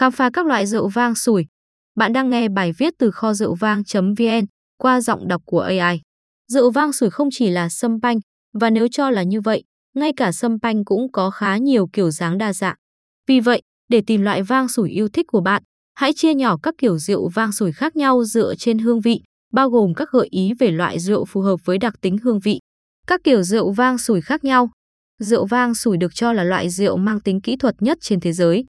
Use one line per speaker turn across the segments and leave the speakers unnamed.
Khám phá các loại rượu vang sủi. Bạn đang nghe bài viết từ kho rượu vang.vn qua giọng đọc của AI. Rượu vang sủi không chỉ là sâm panh, và nếu cho là như vậy, ngay cả sâm panh cũng có khá nhiều kiểu dáng đa dạng. Vì vậy, để tìm loại vang sủi yêu thích của bạn, hãy chia nhỏ các kiểu rượu vang sủi khác nhau dựa trên hương vị, bao gồm các gợi ý về loại rượu phù hợp với đặc tính hương vị. Các kiểu rượu vang sủi khác nhau. Rượu vang sủi được cho là loại rượu mang tính kỹ thuật nhất trên thế giới.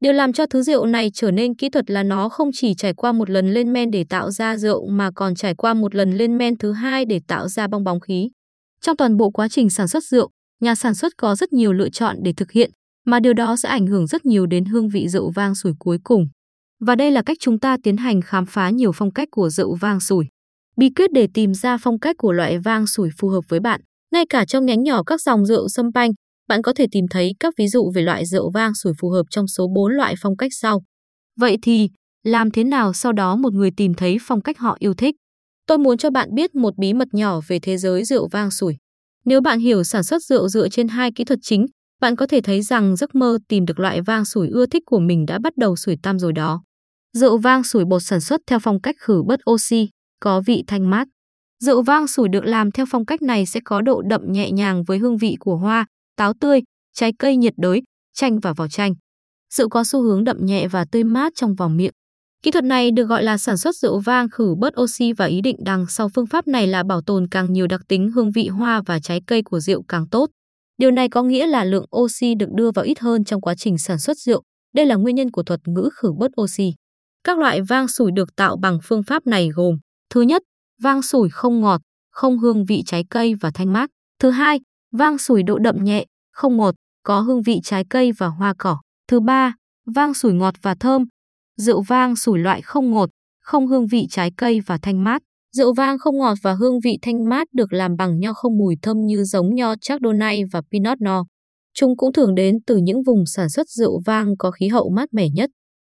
Điều làm cho thứ rượu này trở nên kỹ thuật là nó không chỉ trải qua một lần lên men để tạo ra rượu mà còn trải qua một lần lên men thứ hai để tạo ra bong bóng khí. Trong toàn bộ quá trình sản xuất rượu, nhà sản xuất có rất nhiều lựa chọn để thực hiện, mà điều đó sẽ ảnh hưởng rất nhiều đến hương vị rượu vang sủi cuối cùng. Và đây là cách chúng ta tiến hành khám phá nhiều phong cách của rượu vang sủi. Bí quyết để tìm ra phong cách của loại vang sủi phù hợp với bạn. Ngay cả trong nhánh nhỏ các dòng rượu sâm panh, bạn có thể tìm thấy các ví dụ về loại rượu vang sủi phù hợp trong số 4 loại phong cách sau. Vậy thì, làm thế nào sau đó một người tìm thấy phong cách họ yêu thích? Tôi muốn cho bạn biết một bí mật nhỏ về thế giới rượu vang sủi. Nếu bạn hiểu sản xuất rượu dựa trên hai kỹ thuật chính, bạn có thể thấy rằng giấc mơ tìm được loại vang sủi ưa thích của mình đã bắt đầu sủi tăm rồi đó. Rượu vang sủi bột sản xuất theo phong cách khử bớt oxy, có vị thanh mát. Rượu vang sủi được làm theo phong cách này sẽ có độ đậm nhẹ nhàng với hương vị của hoa, táo tươi, trái cây nhiệt đới, chanh và vỏ chanh. Rượu có xu hướng đậm nhẹ và tươi mát trong vòng miệng. Kỹ thuật này được gọi là sản xuất rượu vang khử bớt oxy và ý định đằng sau phương pháp này là bảo tồn càng nhiều đặc tính hương vị hoa và trái cây của rượu càng tốt. Điều này có nghĩa là lượng oxy được đưa vào ít hơn trong quá trình sản xuất rượu. Đây là nguyên nhân của thuật ngữ khử bớt oxy. Các loại vang sủi được tạo bằng phương pháp này gồm Thứ nhất, vang sủi không ngọt, không hương vị trái cây và thanh mát. Thứ hai, vang sủi độ đậm nhẹ, không ngọt, có hương vị trái cây và hoa cỏ. Thứ ba, vang sủi ngọt và thơm. Rượu vang sủi loại không ngọt, không hương vị trái cây và thanh mát. Rượu vang không ngọt và hương vị thanh mát được làm bằng nho không mùi thơm như giống nho Chardonnay và Pinot Noir. Chúng cũng thường đến từ những vùng sản xuất rượu vang có khí hậu mát mẻ nhất.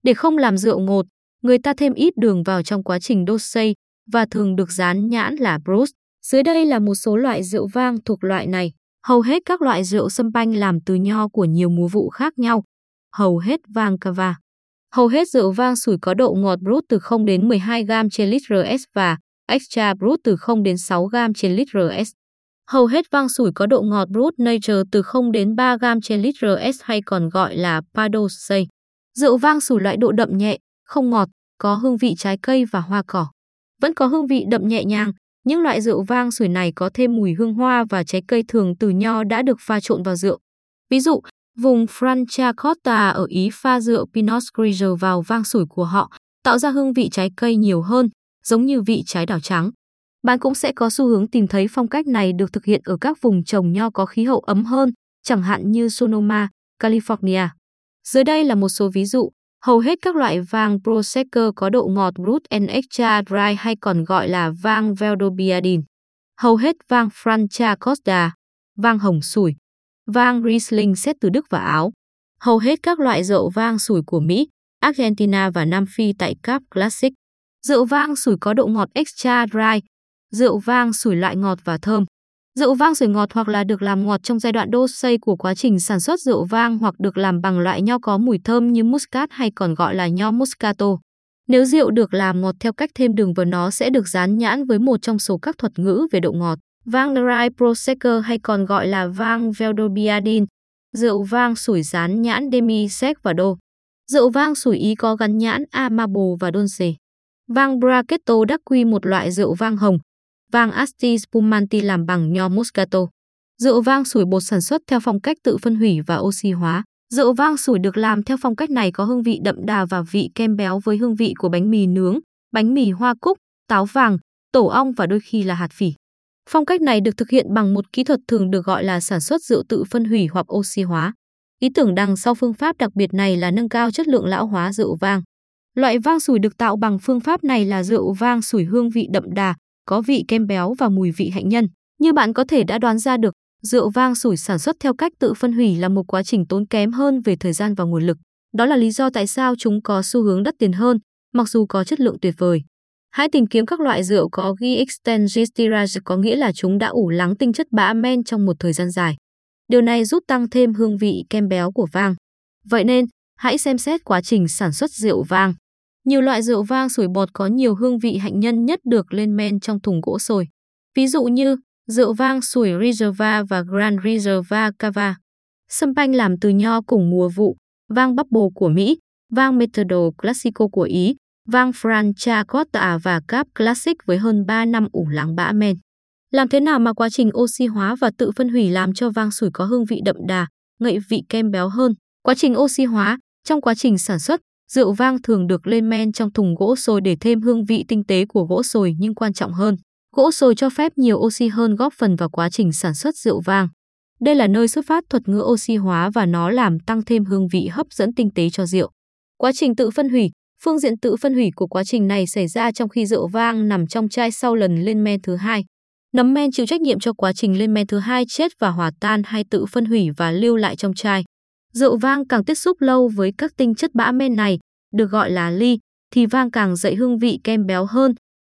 Để không làm rượu ngọt, người ta thêm ít đường vào trong quá trình đốt xây và thường được dán nhãn là Brut. Dưới đây là một số loại rượu vang thuộc loại này. Hầu hết các loại rượu sâm panh làm từ nho của nhiều mùa vụ khác nhau. Hầu hết vang cava. Hầu hết rượu vang sủi có độ ngọt brut từ 0 đến 12 g trên lít RS và extra brut từ 0 đến 6 g trên lít RS. Hầu hết vang sủi có độ ngọt brut nature từ 0 đến 3 g trên lít RS hay còn gọi là padosei. Rượu vang sủi loại độ đậm nhẹ, không ngọt, có hương vị trái cây và hoa cỏ. Vẫn có hương vị đậm nhẹ nhàng, những loại rượu vang sủi này có thêm mùi hương hoa và trái cây thường từ nho đã được pha trộn vào rượu. Ví dụ, vùng Franciacorta ở Ý pha rượu Pinot Grigio vào vang sủi của họ, tạo ra hương vị trái cây nhiều hơn, giống như vị trái đào trắng. Bạn cũng sẽ có xu hướng tìm thấy phong cách này được thực hiện ở các vùng trồng nho có khí hậu ấm hơn, chẳng hạn như Sonoma, California. Dưới đây là một số ví dụ, Hầu hết các loại vang Prosecco có độ ngọt Brut and Extra Dry hay còn gọi là vang Veldobiadin. Hầu hết vang Franciacorta, vang hồng sủi, vang Riesling xét từ Đức và Áo. Hầu hết các loại rượu vang sủi của Mỹ, Argentina và Nam Phi tại Cap Classic. Rượu vang sủi có độ ngọt extra dry, rượu vang sủi loại ngọt và thơm. Rượu vang sủi ngọt hoặc là được làm ngọt trong giai đoạn đô xây của quá trình sản xuất rượu vang hoặc được làm bằng loại nho có mùi thơm như muscat hay còn gọi là nho muscato. Nếu rượu được làm ngọt theo cách thêm đường vào nó sẽ được dán nhãn với một trong số các thuật ngữ về độ ngọt. Vang dry Prosecco hay còn gọi là vang Veldobiadin, Rượu vang sủi dán nhãn Demi Sec và Đô. Rượu vang sủi Ý có gắn nhãn Amabo và Donce. Vang Brachetto đắc quy một loại rượu vang hồng, Vang Asti Spumanti làm bằng nho Moscato. Rượu vang sủi bột sản xuất theo phong cách tự phân hủy và oxy hóa. Rượu vang sủi được làm theo phong cách này có hương vị đậm đà và vị kem béo với hương vị của bánh mì nướng, bánh mì hoa cúc, táo vàng, tổ ong và đôi khi là hạt phỉ. Phong cách này được thực hiện bằng một kỹ thuật thường được gọi là sản xuất rượu tự phân hủy hoặc oxy hóa. Ý tưởng đằng sau phương pháp đặc biệt này là nâng cao chất lượng lão hóa rượu vang. Loại vang sủi được tạo bằng phương pháp này là rượu vang sủi hương vị đậm đà, có vị kem béo và mùi vị hạnh nhân. Như bạn có thể đã đoán ra được, rượu vang sủi sản xuất theo cách tự phân hủy là một quá trình tốn kém hơn về thời gian và nguồn lực. Đó là lý do tại sao chúng có xu hướng đắt tiền hơn, mặc dù có chất lượng tuyệt vời. Hãy tìm kiếm các loại rượu có ghi có nghĩa là chúng đã ủ lắng tinh chất bã men trong một thời gian dài. Điều này giúp tăng thêm hương vị kem béo của vang. Vậy nên, hãy xem xét quá trình sản xuất rượu vang. Nhiều loại rượu vang sủi bọt có nhiều hương vị hạnh nhân nhất được lên men trong thùng gỗ sồi. Ví dụ như rượu vang sủi Reserva và Grand Reserva Cava. Sâm panh làm từ nho cùng mùa vụ, vang Bubble của Mỹ, vang Metodo Classico của Ý, vang Franciacorta và Cap Classic với hơn 3 năm ủ lắng bã men. Làm thế nào mà quá trình oxy hóa và tự phân hủy làm cho vang sủi có hương vị đậm đà, ngậy vị kem béo hơn? Quá trình oxy hóa, trong quá trình sản xuất, rượu vang thường được lên men trong thùng gỗ sồi để thêm hương vị tinh tế của gỗ sồi nhưng quan trọng hơn, gỗ sồi cho phép nhiều oxy hơn góp phần vào quá trình sản xuất rượu vang. Đây là nơi xuất phát thuật ngữ oxy hóa và nó làm tăng thêm hương vị hấp dẫn tinh tế cho rượu. Quá trình tự phân hủy, phương diện tự phân hủy của quá trình này xảy ra trong khi rượu vang nằm trong chai sau lần lên men thứ hai. Nấm men chịu trách nhiệm cho quá trình lên men thứ hai chết và hòa tan hay tự phân hủy và lưu lại trong chai. Rượu vang càng tiếp xúc lâu với các tinh chất bã men này, được gọi là ly, thì vang càng dậy hương vị kem béo hơn.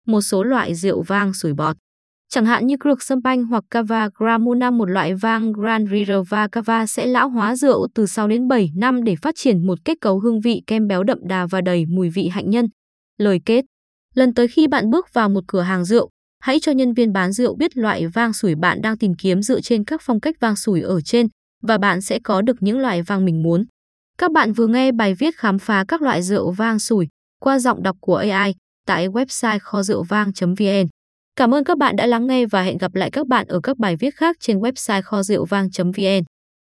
Một số loại rượu vang sủi bọt, chẳng hạn như Krug Sampanh hoặc Cava Gramuna một loại vang Grand Reserva Cava sẽ lão hóa rượu từ 6 đến 7 năm để phát triển một kết cấu hương vị kem béo đậm đà và đầy mùi vị hạnh nhân. Lời kết Lần tới khi bạn bước vào một cửa hàng rượu, hãy cho nhân viên bán rượu biết loại vang sủi bạn đang tìm kiếm dựa trên các phong cách vang sủi ở trên và bạn sẽ có được những loại vang mình muốn. Các bạn vừa nghe bài viết khám phá các loại rượu vang sủi qua giọng đọc của AI tại website kho rượu vang.vn. Cảm ơn các bạn đã lắng nghe và hẹn gặp lại các bạn ở các bài viết khác trên website kho rượu vang.vn.